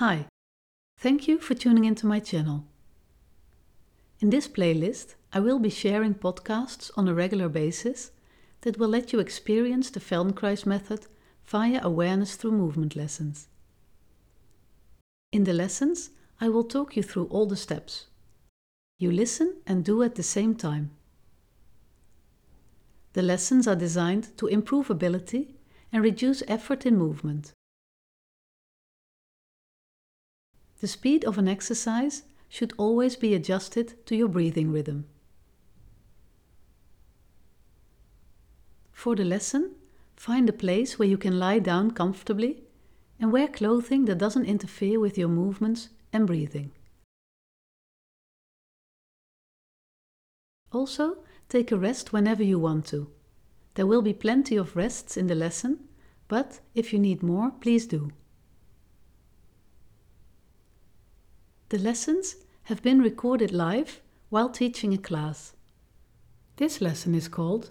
Hi, thank you for tuning into my channel. In this playlist, I will be sharing podcasts on a regular basis that will let you experience the Feldenkrais method via awareness through movement lessons. In the lessons, I will talk you through all the steps. You listen and do at the same time. The lessons are designed to improve ability and reduce effort in movement. The speed of an exercise should always be adjusted to your breathing rhythm. For the lesson, find a place where you can lie down comfortably and wear clothing that doesn't interfere with your movements and breathing. Also, take a rest whenever you want to. There will be plenty of rests in the lesson, but if you need more, please do. The lessons have been recorded live while teaching a class. This lesson is called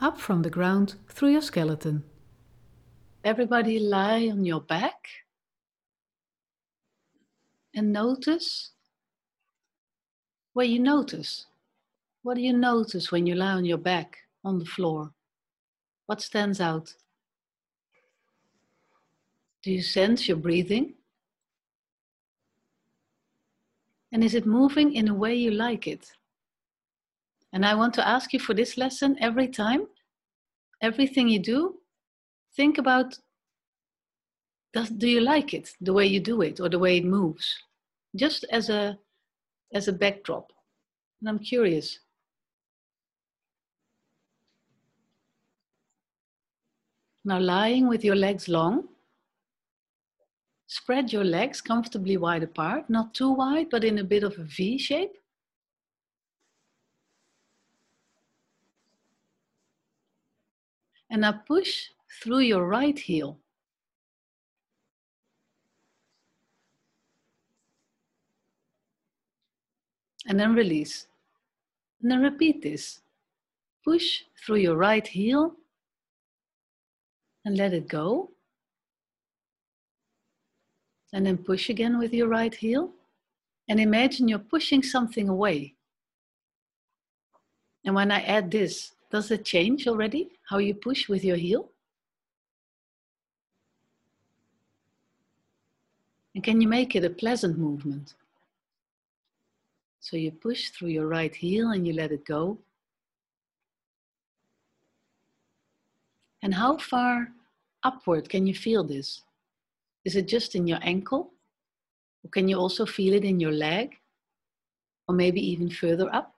Up from the Ground Through Your Skeleton. Everybody lie on your back and notice where you notice. What do you notice when you lie on your back on the floor? What stands out? Do you sense your breathing? And is it moving in a way you like it? And I want to ask you for this lesson every time, everything you do, think about does, do you like it the way you do it or the way it moves? Just as a as a backdrop. And I'm curious. Now lying with your legs long, Spread your legs comfortably wide apart, not too wide, but in a bit of a V shape. And now push through your right heel. And then release. And then repeat this. Push through your right heel and let it go. And then push again with your right heel. And imagine you're pushing something away. And when I add this, does it change already how you push with your heel? And can you make it a pleasant movement? So you push through your right heel and you let it go. And how far upward can you feel this? Is it just in your ankle? Or can you also feel it in your leg? Or maybe even further up?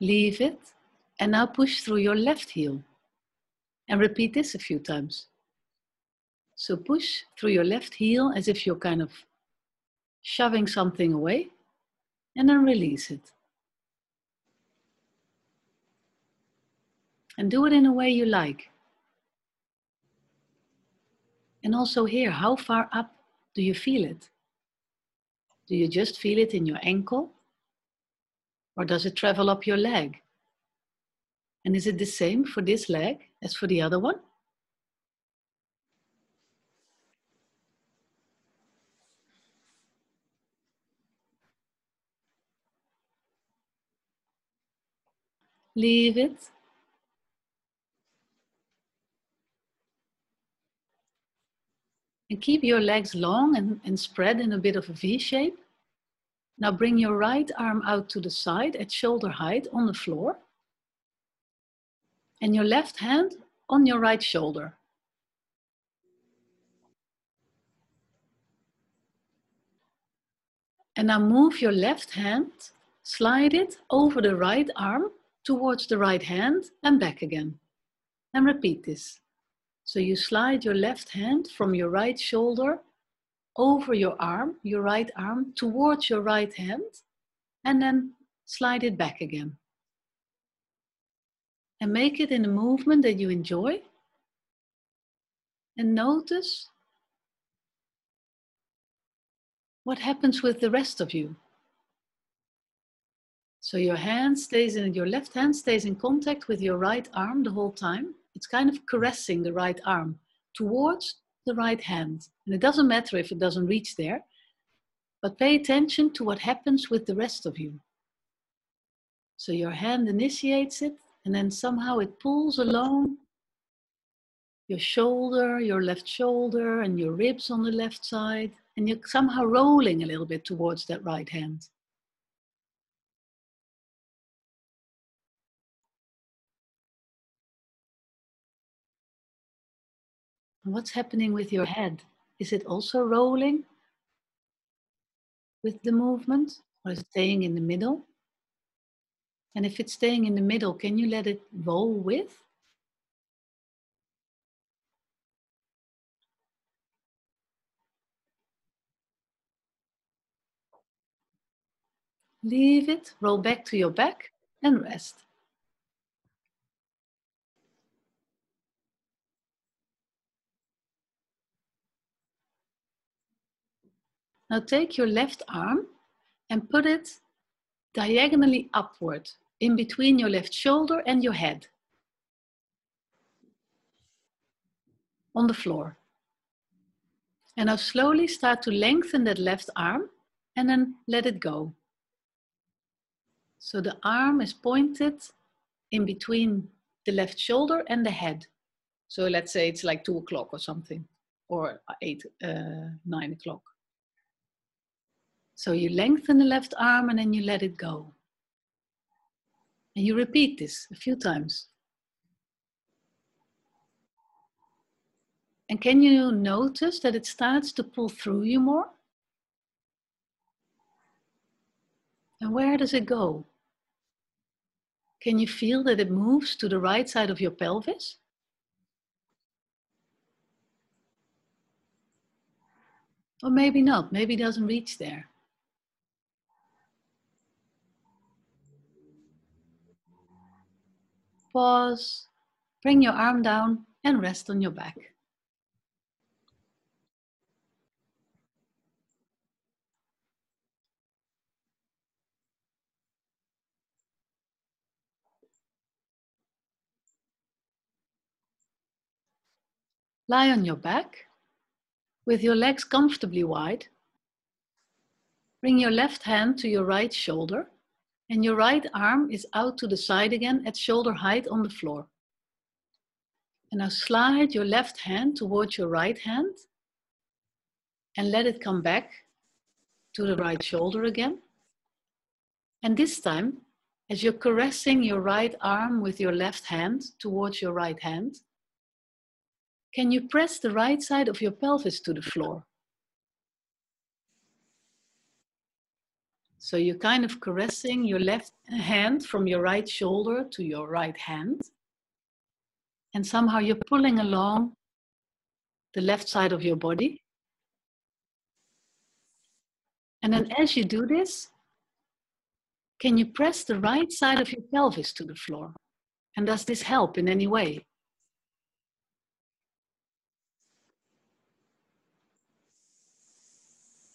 Leave it and now push through your left heel. And repeat this a few times. So push through your left heel as if you're kind of shoving something away and then release it. And do it in a way you like. And also here, how far up do you feel it? Do you just feel it in your ankle? Or does it travel up your leg? And is it the same for this leg as for the other one? Leave it And keep your legs long and, and spread in a bit of a V shape. Now bring your right arm out to the side at shoulder height on the floor. And your left hand on your right shoulder. And now move your left hand, slide it over the right arm towards the right hand and back again. And repeat this. So you slide your left hand from your right shoulder over your arm, your right arm, towards your right hand, and then slide it back again. And make it in a movement that you enjoy. And notice what happens with the rest of you. So your hand stays in, your left hand stays in contact with your right arm the whole time. It's kind of caressing the right arm towards the right hand. And it doesn't matter if it doesn't reach there, but pay attention to what happens with the rest of you. So your hand initiates it, and then somehow it pulls along your shoulder, your left shoulder, and your ribs on the left side, and you're somehow rolling a little bit towards that right hand. What's happening with your head? Is it also rolling with the movement or is it staying in the middle? And if it's staying in the middle, can you let it roll with? Leave it, roll back to your back and rest. Now take your left arm and put it diagonally upward in between your left shoulder and your head on the floor. And now slowly start to lengthen that left arm and then let it go. So the arm is pointed in between the left shoulder and the head. So let's say it's like two o'clock or something, or eight, uh, nine o'clock. So you lengthen the left arm and then you let it go. And you repeat this a few times. And can you notice that it starts to pull through you more? And where does it go? Can you feel that it moves to the right side of your pelvis? Or maybe not, maybe it doesn't reach there. Pause, bring your arm down and rest on your back. Lie on your back with your legs comfortably wide. Bring your left hand to your right shoulder and your right arm is out to the side again at shoulder height on the floor. And now slide your left hand towards your right hand and let it come back to the right shoulder again. And this time, as you're caressing your right arm with your left hand towards your right hand, can you press the right side of your pelvis to the floor? So you're kind of caressing your left hand from your right shoulder to your right hand. And somehow you're pulling along the left side of your body. And then as you do this, can you press the right side of your pelvis to the floor? And does this help in any way?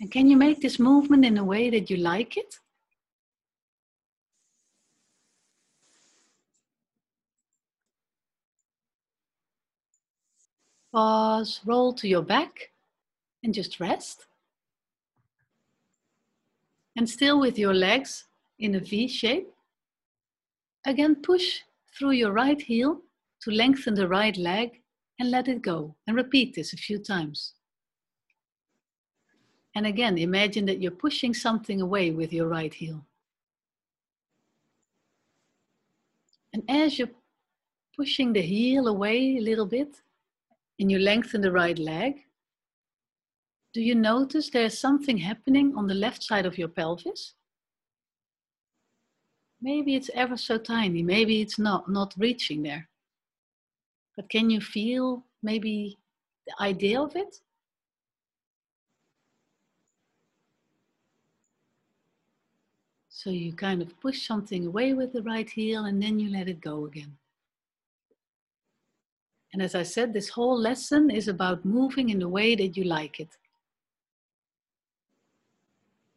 And can you make this movement in a way that you like it? Pause, roll to your back and just rest. And still with your legs in a V shape. Again, push through your right heel to lengthen the right leg and let it go. And repeat this a few times. And again, imagine that you're pushing something away with your right heel. And as you're pushing the heel away a little bit and you lengthen the right leg, do you notice there's something happening on the left side of your pelvis? Maybe it's ever so tiny, maybe it's not, not reaching there. But can you feel maybe the idea of it? So you kind of push something away with the right heel and then you let it go again. And as I said, this whole lesson is about moving in the way that you like it.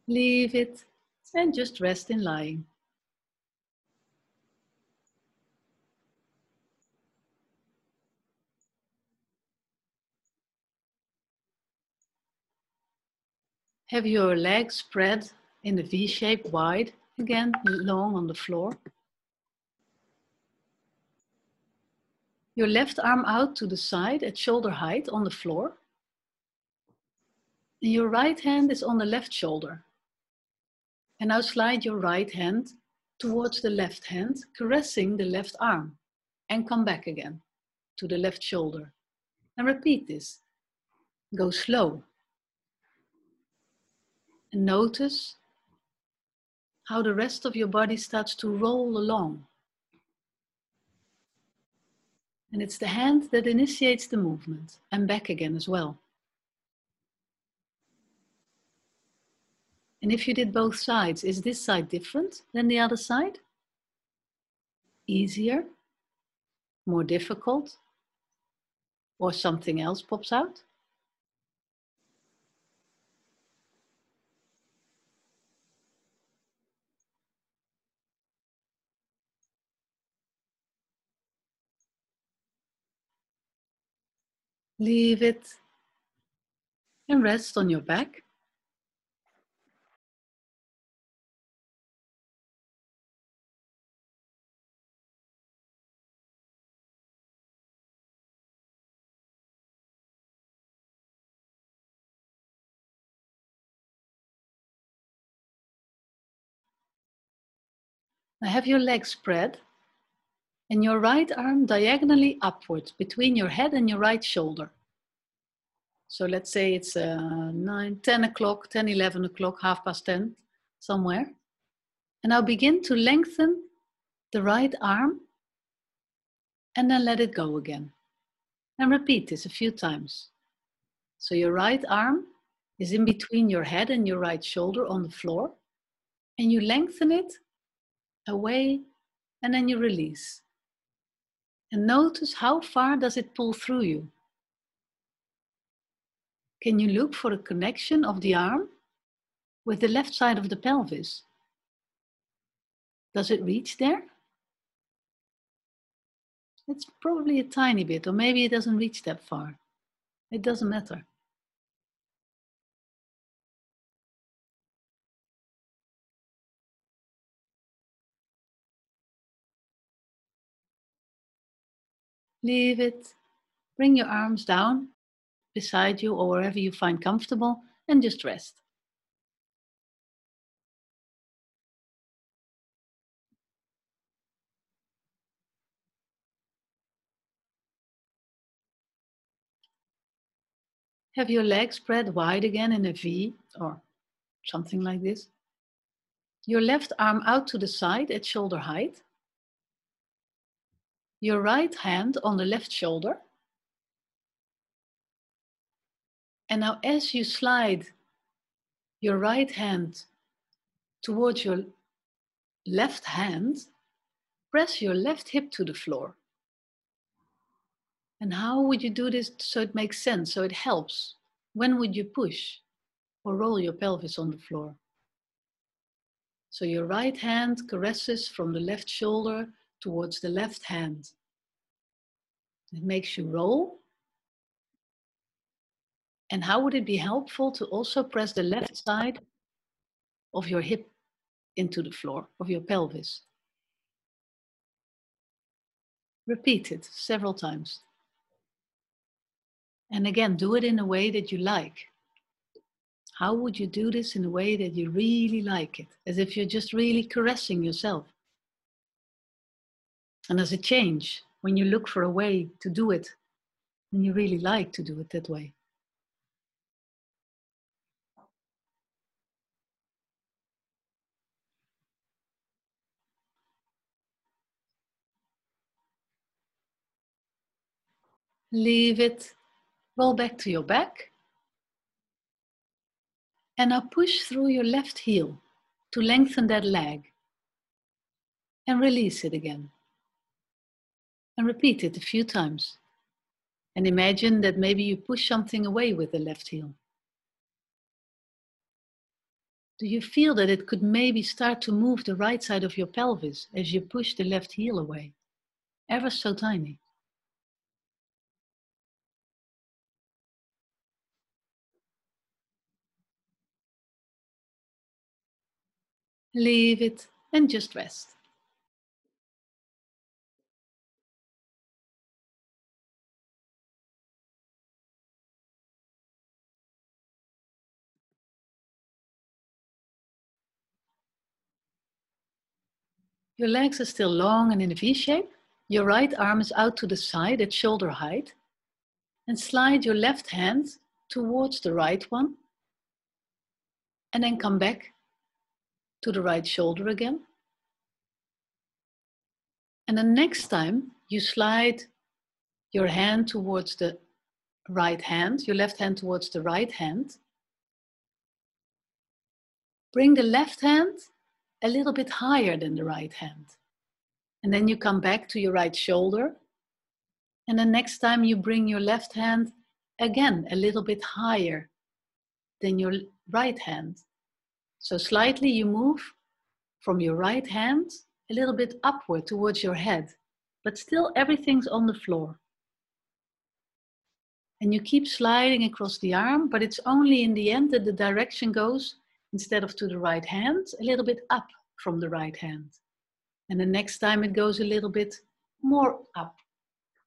Leave it and just rest in lying. Have your legs spread in a V shape wide again long on the floor. Your left arm out to the side at shoulder height on the floor. And your right hand is on the left shoulder. And now slide your right hand towards the left hand, caressing the left arm. And come back again to the left shoulder. And repeat this. Go slow. And notice how the rest of your body starts to roll along. And it's the hand that initiates the movement and back again as well. And if you did both sides, is this side different than the other side? Easier? More difficult? Or something else pops out? Leave it and rest on your back. Now have your legs spread and your right arm diagonally upwards between your head and your right shoulder. So let's say it's uh, 9, 10 o'clock, 10, 11 o'clock, half past 10, somewhere. And I'll begin to lengthen the right arm and then let it go again. And repeat this a few times. So your right arm is in between your head and your right shoulder on the floor. And you lengthen it away and then you release. And notice how far does it pull through you? Can you look for a connection of the arm with the left side of the pelvis? Does it reach there? It's probably a tiny bit, or maybe it doesn't reach that far. It doesn't matter. Leave it. Bring your arms down beside you or wherever you find comfortable and just rest. Have your legs spread wide again in a V or something like this. Your left arm out to the side at shoulder height your right hand on the left shoulder. And now, as you slide your right hand towards your left hand, press your left hip to the floor. And how would you do this so it makes sense, so it helps? When would you push or roll your pelvis on the floor? So your right hand caresses from the left shoulder towards the left hand. It makes you roll. And how would it be helpful to also press the left side of your hip into the floor of your pelvis? Repeat it several times. And again, do it in a way that you like. How would you do this in a way that you really like it? As if you're just really caressing yourself. And as a change, when you look for a way to do it and you really like to do it that way. Leave it, roll back to your back. And now push through your left heel to lengthen that leg. And release it again and repeat it a few times. And imagine that maybe you push something away with the left heel. Do you feel that it could maybe start to move the right side of your pelvis as you push the left heel away? Ever so tiny. Leave it and just rest. Your legs are still long and in a V shape. Your right arm is out to the side at shoulder height. And slide your left hand towards the right one. And then come back to the right shoulder again. And the next time you slide your hand towards the right hand, your left hand towards the right hand, bring the left hand a little bit higher than the right hand. And then you come back to your right shoulder. And the next time you bring your left hand again a little bit higher than your right hand. So slightly you move from your right hand a little bit upward towards your head, but still everything's on the floor. And you keep sliding across the arm, but it's only in the end that the direction goes instead of to the right hand, a little bit up from the right hand. And the next time it goes a little bit more up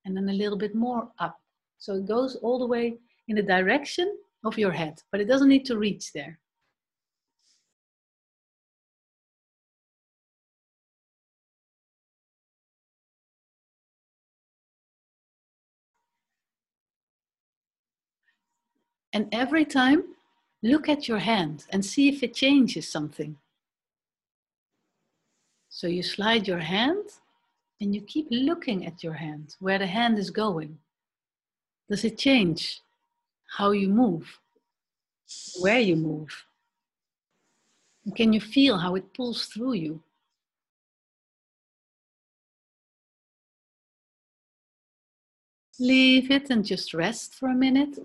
and then a little bit more up. So it goes all the way in the direction of your head, but it doesn't need to reach there. And every time Look at your hand and see if it changes something. So you slide your hand and you keep looking at your hand, where the hand is going. Does it change how you move, where you move? Can you feel how it pulls through you? Leave it and just rest for a minute.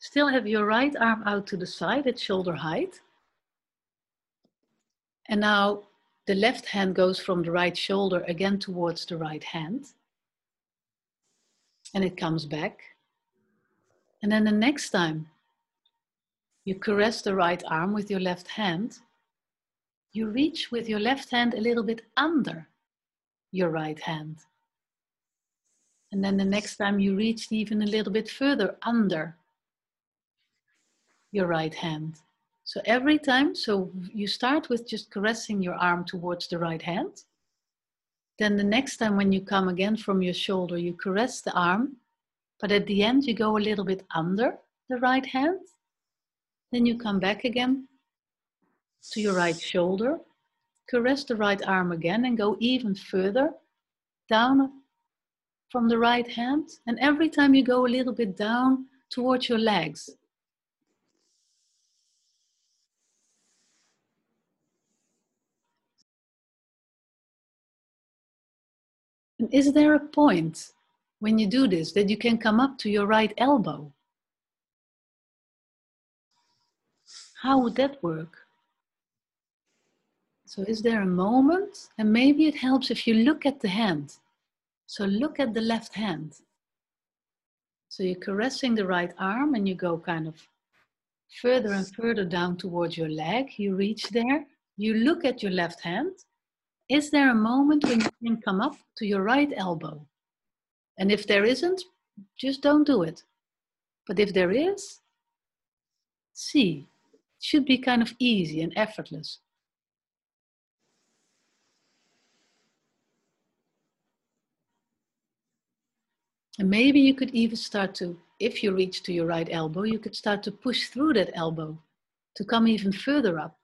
Still have your right arm out to the side at shoulder height. And now the left hand goes from the right shoulder again towards the right hand. And it comes back. And then the next time you caress the right arm with your left hand, you reach with your left hand a little bit under your right hand. And then the next time you reach even a little bit further under your right hand. So every time, so you start with just caressing your arm towards the right hand. Then the next time when you come again from your shoulder, you caress the arm, but at the end you go a little bit under the right hand. Then you come back again to your right shoulder, caress the right arm again and go even further down from the right hand. And every time you go a little bit down towards your legs. And is there a point when you do this that you can come up to your right elbow? How would that work? So, is there a moment? And maybe it helps if you look at the hand. So, look at the left hand. So, you're caressing the right arm and you go kind of further and further down towards your leg. You reach there. You look at your left hand is there a moment when you can come up to your right elbow? And if there isn't, just don't do it. But if there is, see. It should be kind of easy and effortless. And maybe you could even start to, if you reach to your right elbow, you could start to push through that elbow to come even further up.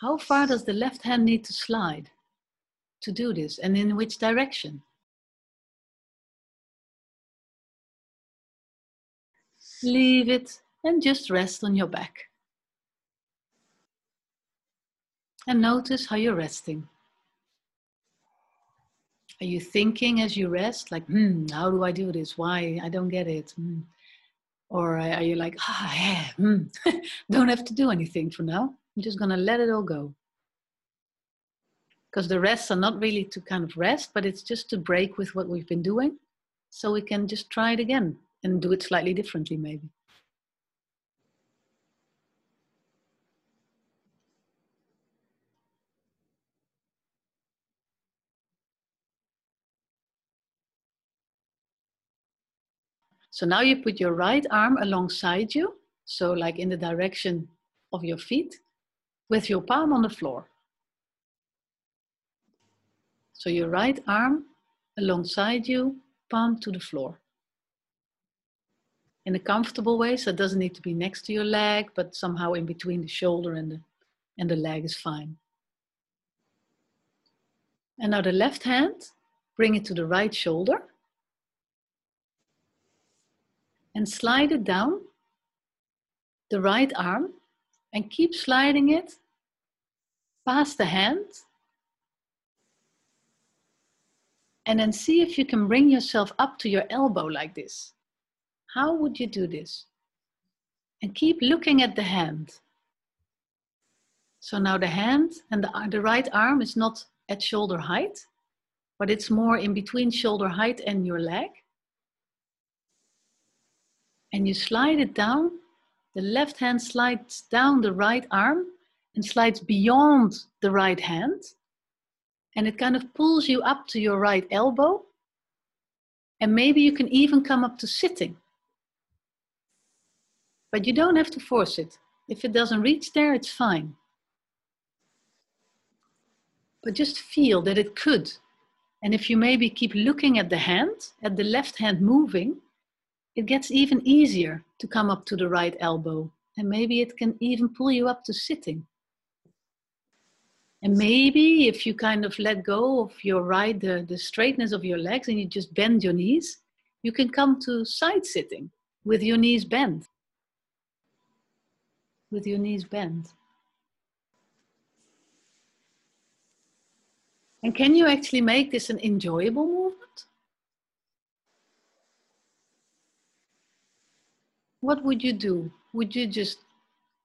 How far does the left hand need to slide to do this and in which direction? Leave it and just rest on your back. And notice how you're resting. Are you thinking as you rest, like, hmm, how do I do this? Why? I don't get it. Hmm. Or are you like, ah, yeah, hmm. don't have to do anything for now. I'm just going to let it all go. Because the rests are not really to kind of rest, but it's just to break with what we've been doing. So we can just try it again and do it slightly differently, maybe. So now you put your right arm alongside you, so like in the direction of your feet, with your palm on the floor. So your right arm alongside you, palm to the floor. In a comfortable way, so it doesn't need to be next to your leg, but somehow in between the shoulder and the, and the leg is fine. And now the left hand, bring it to the right shoulder and slide it down the right arm and keep sliding it past the hand. And then see if you can bring yourself up to your elbow like this. How would you do this? And keep looking at the hand. So now the hand and the, the right arm is not at shoulder height, but it's more in between shoulder height and your leg and you slide it down. The left hand slides down the right arm and slides beyond the right hand. And it kind of pulls you up to your right elbow. And maybe you can even come up to sitting. But you don't have to force it. If it doesn't reach there, it's fine. But just feel that it could. And if you maybe keep looking at the hand, at the left hand moving, it gets even easier to come up to the right elbow. And maybe it can even pull you up to sitting. And maybe if you kind of let go of your right, the, the straightness of your legs, and you just bend your knees, you can come to side sitting with your knees bent. With your knees bent. And can you actually make this an enjoyable movement? What would you do? Would you just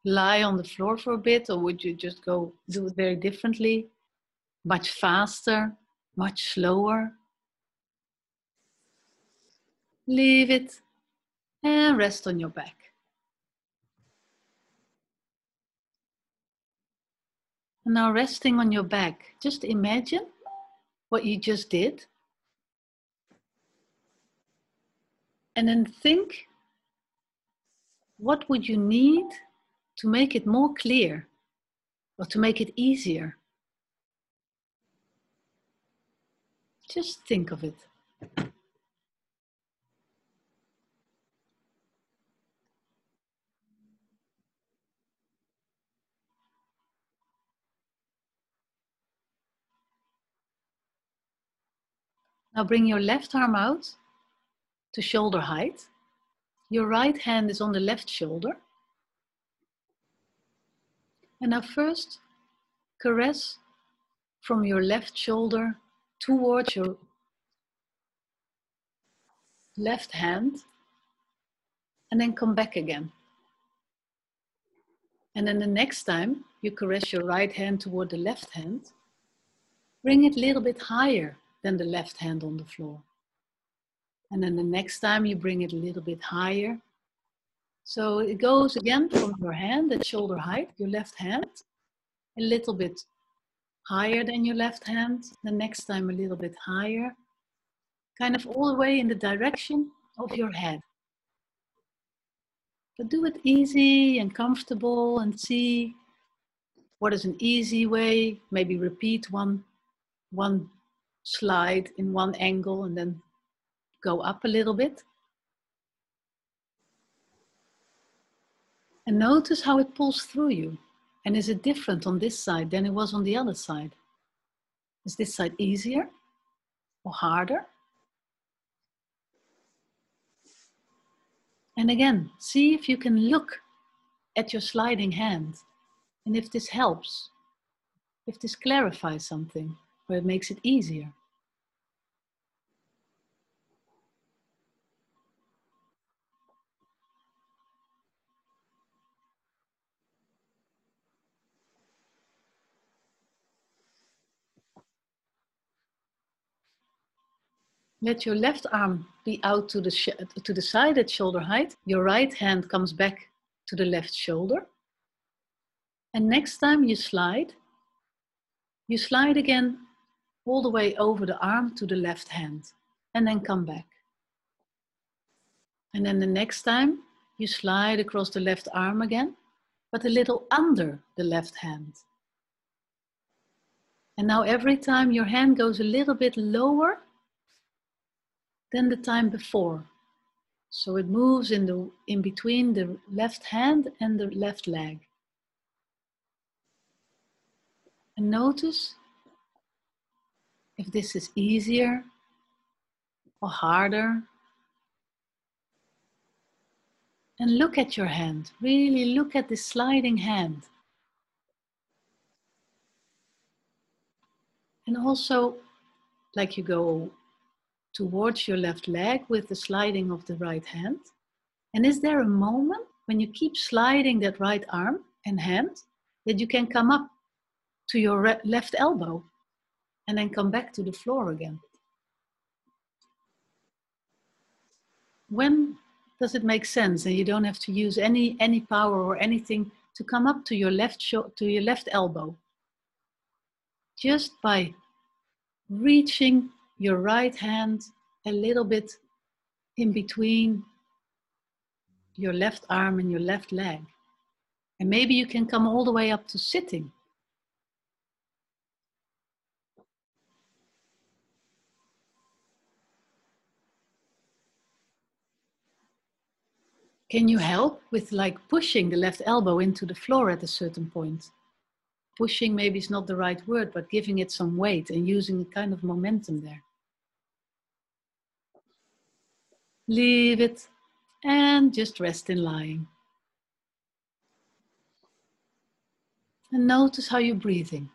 lie on the floor for a bit, or would you just go do it very differently, much faster, much slower? Leave it and rest on your back. And now, resting on your back, just imagine what you just did. And then think what would you need to make it more clear or to make it easier? Just think of it. Now bring your left arm out to shoulder height. Your right hand is on the left shoulder. And now first, caress from your left shoulder towards your left hand and then come back again. And then the next time you caress your right hand toward the left hand, bring it a little bit higher than the left hand on the floor. And then the next time you bring it a little bit higher. So it goes again from your hand at shoulder height, your left hand, a little bit higher than your left hand. The next time a little bit higher. Kind of all the way in the direction of your head. But do it easy and comfortable and see what is an easy way. Maybe repeat one, one slide in one angle and then go up a little bit. And notice how it pulls through you. And is it different on this side than it was on the other side? Is this side easier or harder? And again, see if you can look at your sliding hand and if this helps, if this clarifies something or it makes it easier. Let your left arm be out to the, to the side at shoulder height. Your right hand comes back to the left shoulder. And next time you slide, you slide again all the way over the arm to the left hand and then come back. And then the next time you slide across the left arm again, but a little under the left hand. And now every time your hand goes a little bit lower than the time before. So it moves in, the, in between the left hand and the left leg. And notice if this is easier or harder. And look at your hand. Really look at the sliding hand. And also, like you go towards your left leg with the sliding of the right hand. And is there a moment when you keep sliding that right arm and hand that you can come up to your re- left elbow and then come back to the floor again? When does it make sense and you don't have to use any any power or anything to come up to your left sho- to your left elbow just by reaching your right hand a little bit in between your left arm and your left leg. And maybe you can come all the way up to sitting. Can you help with like pushing the left elbow into the floor at a certain point? Pushing maybe is not the right word, but giving it some weight and using a kind of momentum there. Leave it and just rest in lying. And notice how you're breathing.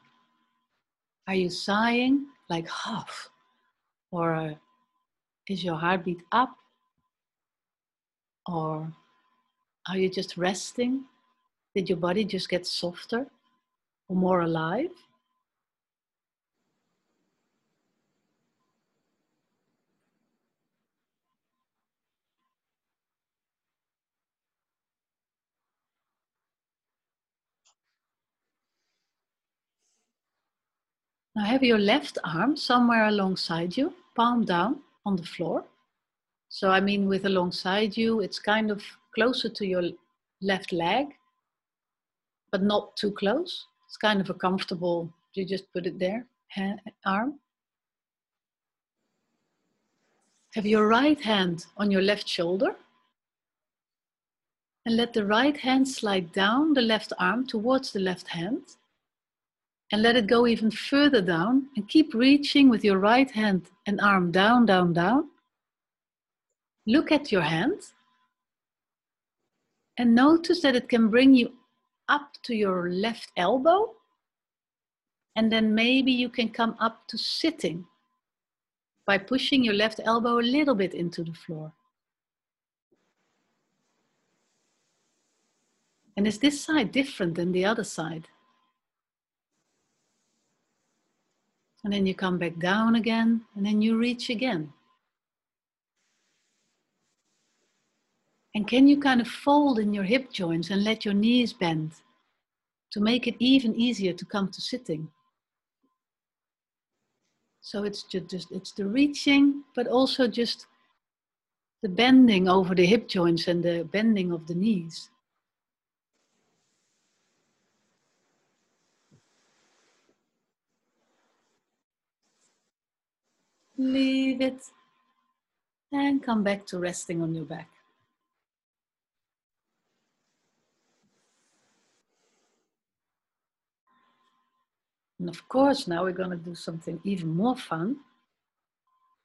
Are you sighing like half? Or is your heartbeat up? Or are you just resting? Did your body just get softer? Or more alive. Now have your left arm somewhere alongside you, palm down on the floor. So I mean with alongside you, it's kind of closer to your left leg, but not too close. It's kind of a comfortable, you just put it there, hand, arm. Have your right hand on your left shoulder. And let the right hand slide down the left arm towards the left hand. And let it go even further down. And keep reaching with your right hand and arm down, down, down. Look at your hand. And notice that it can bring you up to your left elbow. And then maybe you can come up to sitting by pushing your left elbow a little bit into the floor. And is this side different than the other side? And then you come back down again, and then you reach again. And can you kind of fold in your hip joints and let your knees bend to make it even easier to come to sitting? So it's just it's the reaching, but also just the bending over the hip joints and the bending of the knees. Leave it and come back to resting on your back. And of course, now we're going to do something even more fun.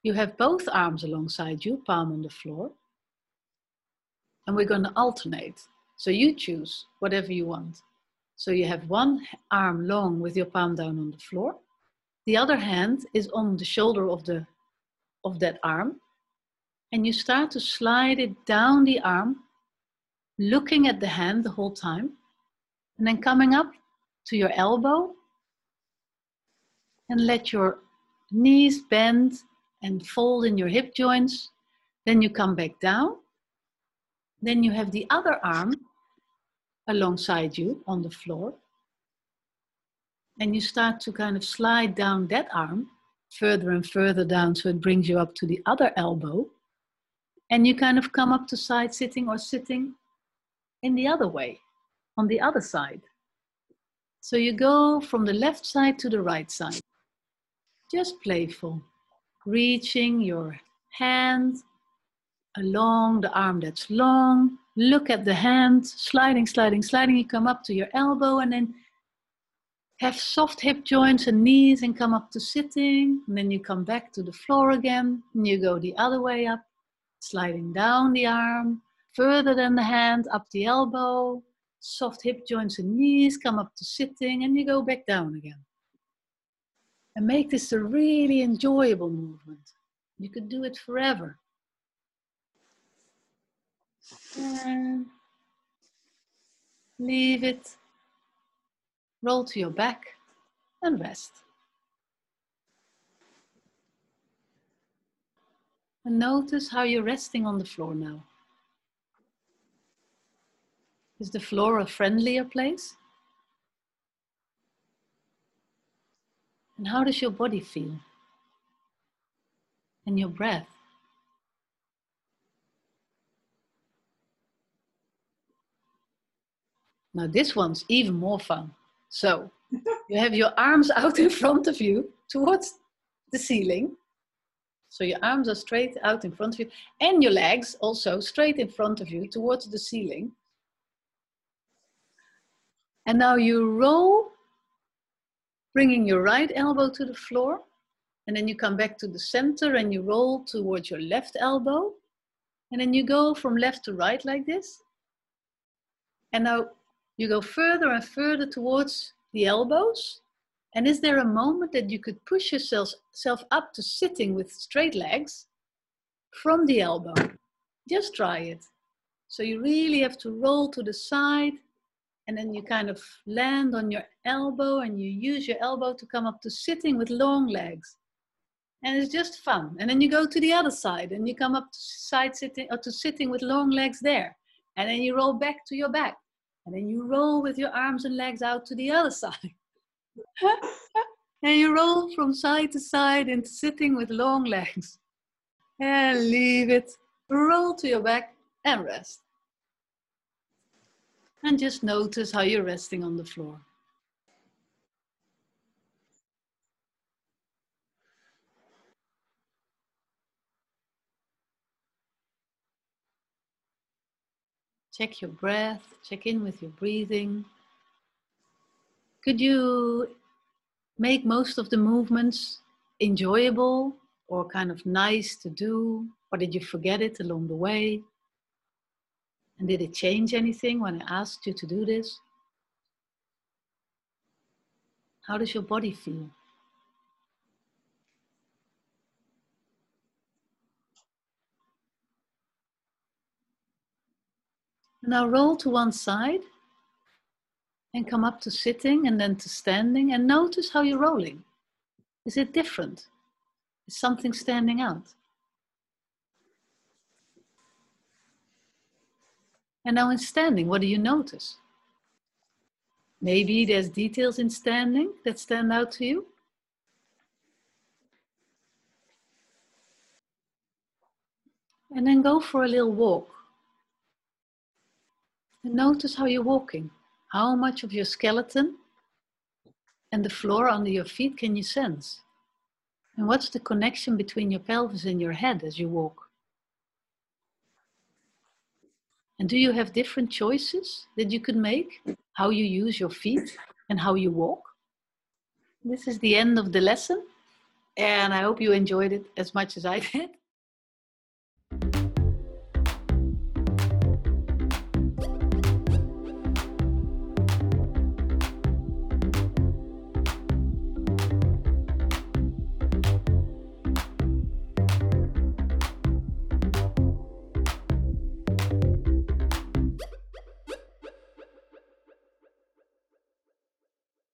You have both arms alongside you, palm on the floor. And we're going to alternate. So you choose whatever you want. So you have one arm long with your palm down on the floor. The other hand is on the shoulder of, the, of that arm. And you start to slide it down the arm, looking at the hand the whole time. And then coming up to your elbow and let your knees bend and fold in your hip joints. Then you come back down. Then you have the other arm alongside you on the floor. And you start to kind of slide down that arm further and further down so it brings you up to the other elbow. And you kind of come up to side sitting or sitting in the other way, on the other side. So you go from the left side to the right side. Just playful, reaching your hand along the arm that's long. Look at the hand, sliding, sliding, sliding. You come up to your elbow and then have soft hip joints and knees and come up to sitting. And then you come back to the floor again and you go the other way up, sliding down the arm, further than the hand, up the elbow, soft hip joints and knees, come up to sitting, and you go back down again. And make this a really enjoyable movement. You could do it forever. And leave it. Roll to your back and rest. And notice how you're resting on the floor now. Is the floor a friendlier place? And how does your body feel? And your breath? Now, this one's even more fun. So, you have your arms out in front of you towards the ceiling. So, your arms are straight out in front of you, and your legs also straight in front of you towards the ceiling. And now you roll, bringing your right elbow to the floor. And then you come back to the center and you roll towards your left elbow. And then you go from left to right like this. And now you go further and further towards the elbows. And is there a moment that you could push yourself self up to sitting with straight legs from the elbow? Just try it. So you really have to roll to the side and then you kind of land on your elbow and you use your elbow to come up to sitting with long legs. And it's just fun. And then you go to the other side and you come up to side sitting or to sitting with long legs there. And then you roll back to your back. And then you roll with your arms and legs out to the other side. And you roll from side to side into sitting with long legs. And leave it. Roll to your back and rest and just notice how you're resting on the floor. Check your breath, check in with your breathing. Could you make most of the movements enjoyable or kind of nice to do? Or did you forget it along the way? And did it change anything when I asked you to do this? How does your body feel? Now roll to one side and come up to sitting and then to standing and notice how you're rolling. Is it different? Is something standing out? And now in standing, what do you notice? Maybe there's details in standing that stand out to you. And then go for a little walk. And notice how you're walking. How much of your skeleton and the floor under your feet can you sense? And what's the connection between your pelvis and your head as you walk? And do you have different choices that you could make? How you use your feet and how you walk? This is the end of the lesson. And I hope you enjoyed it as much as I did.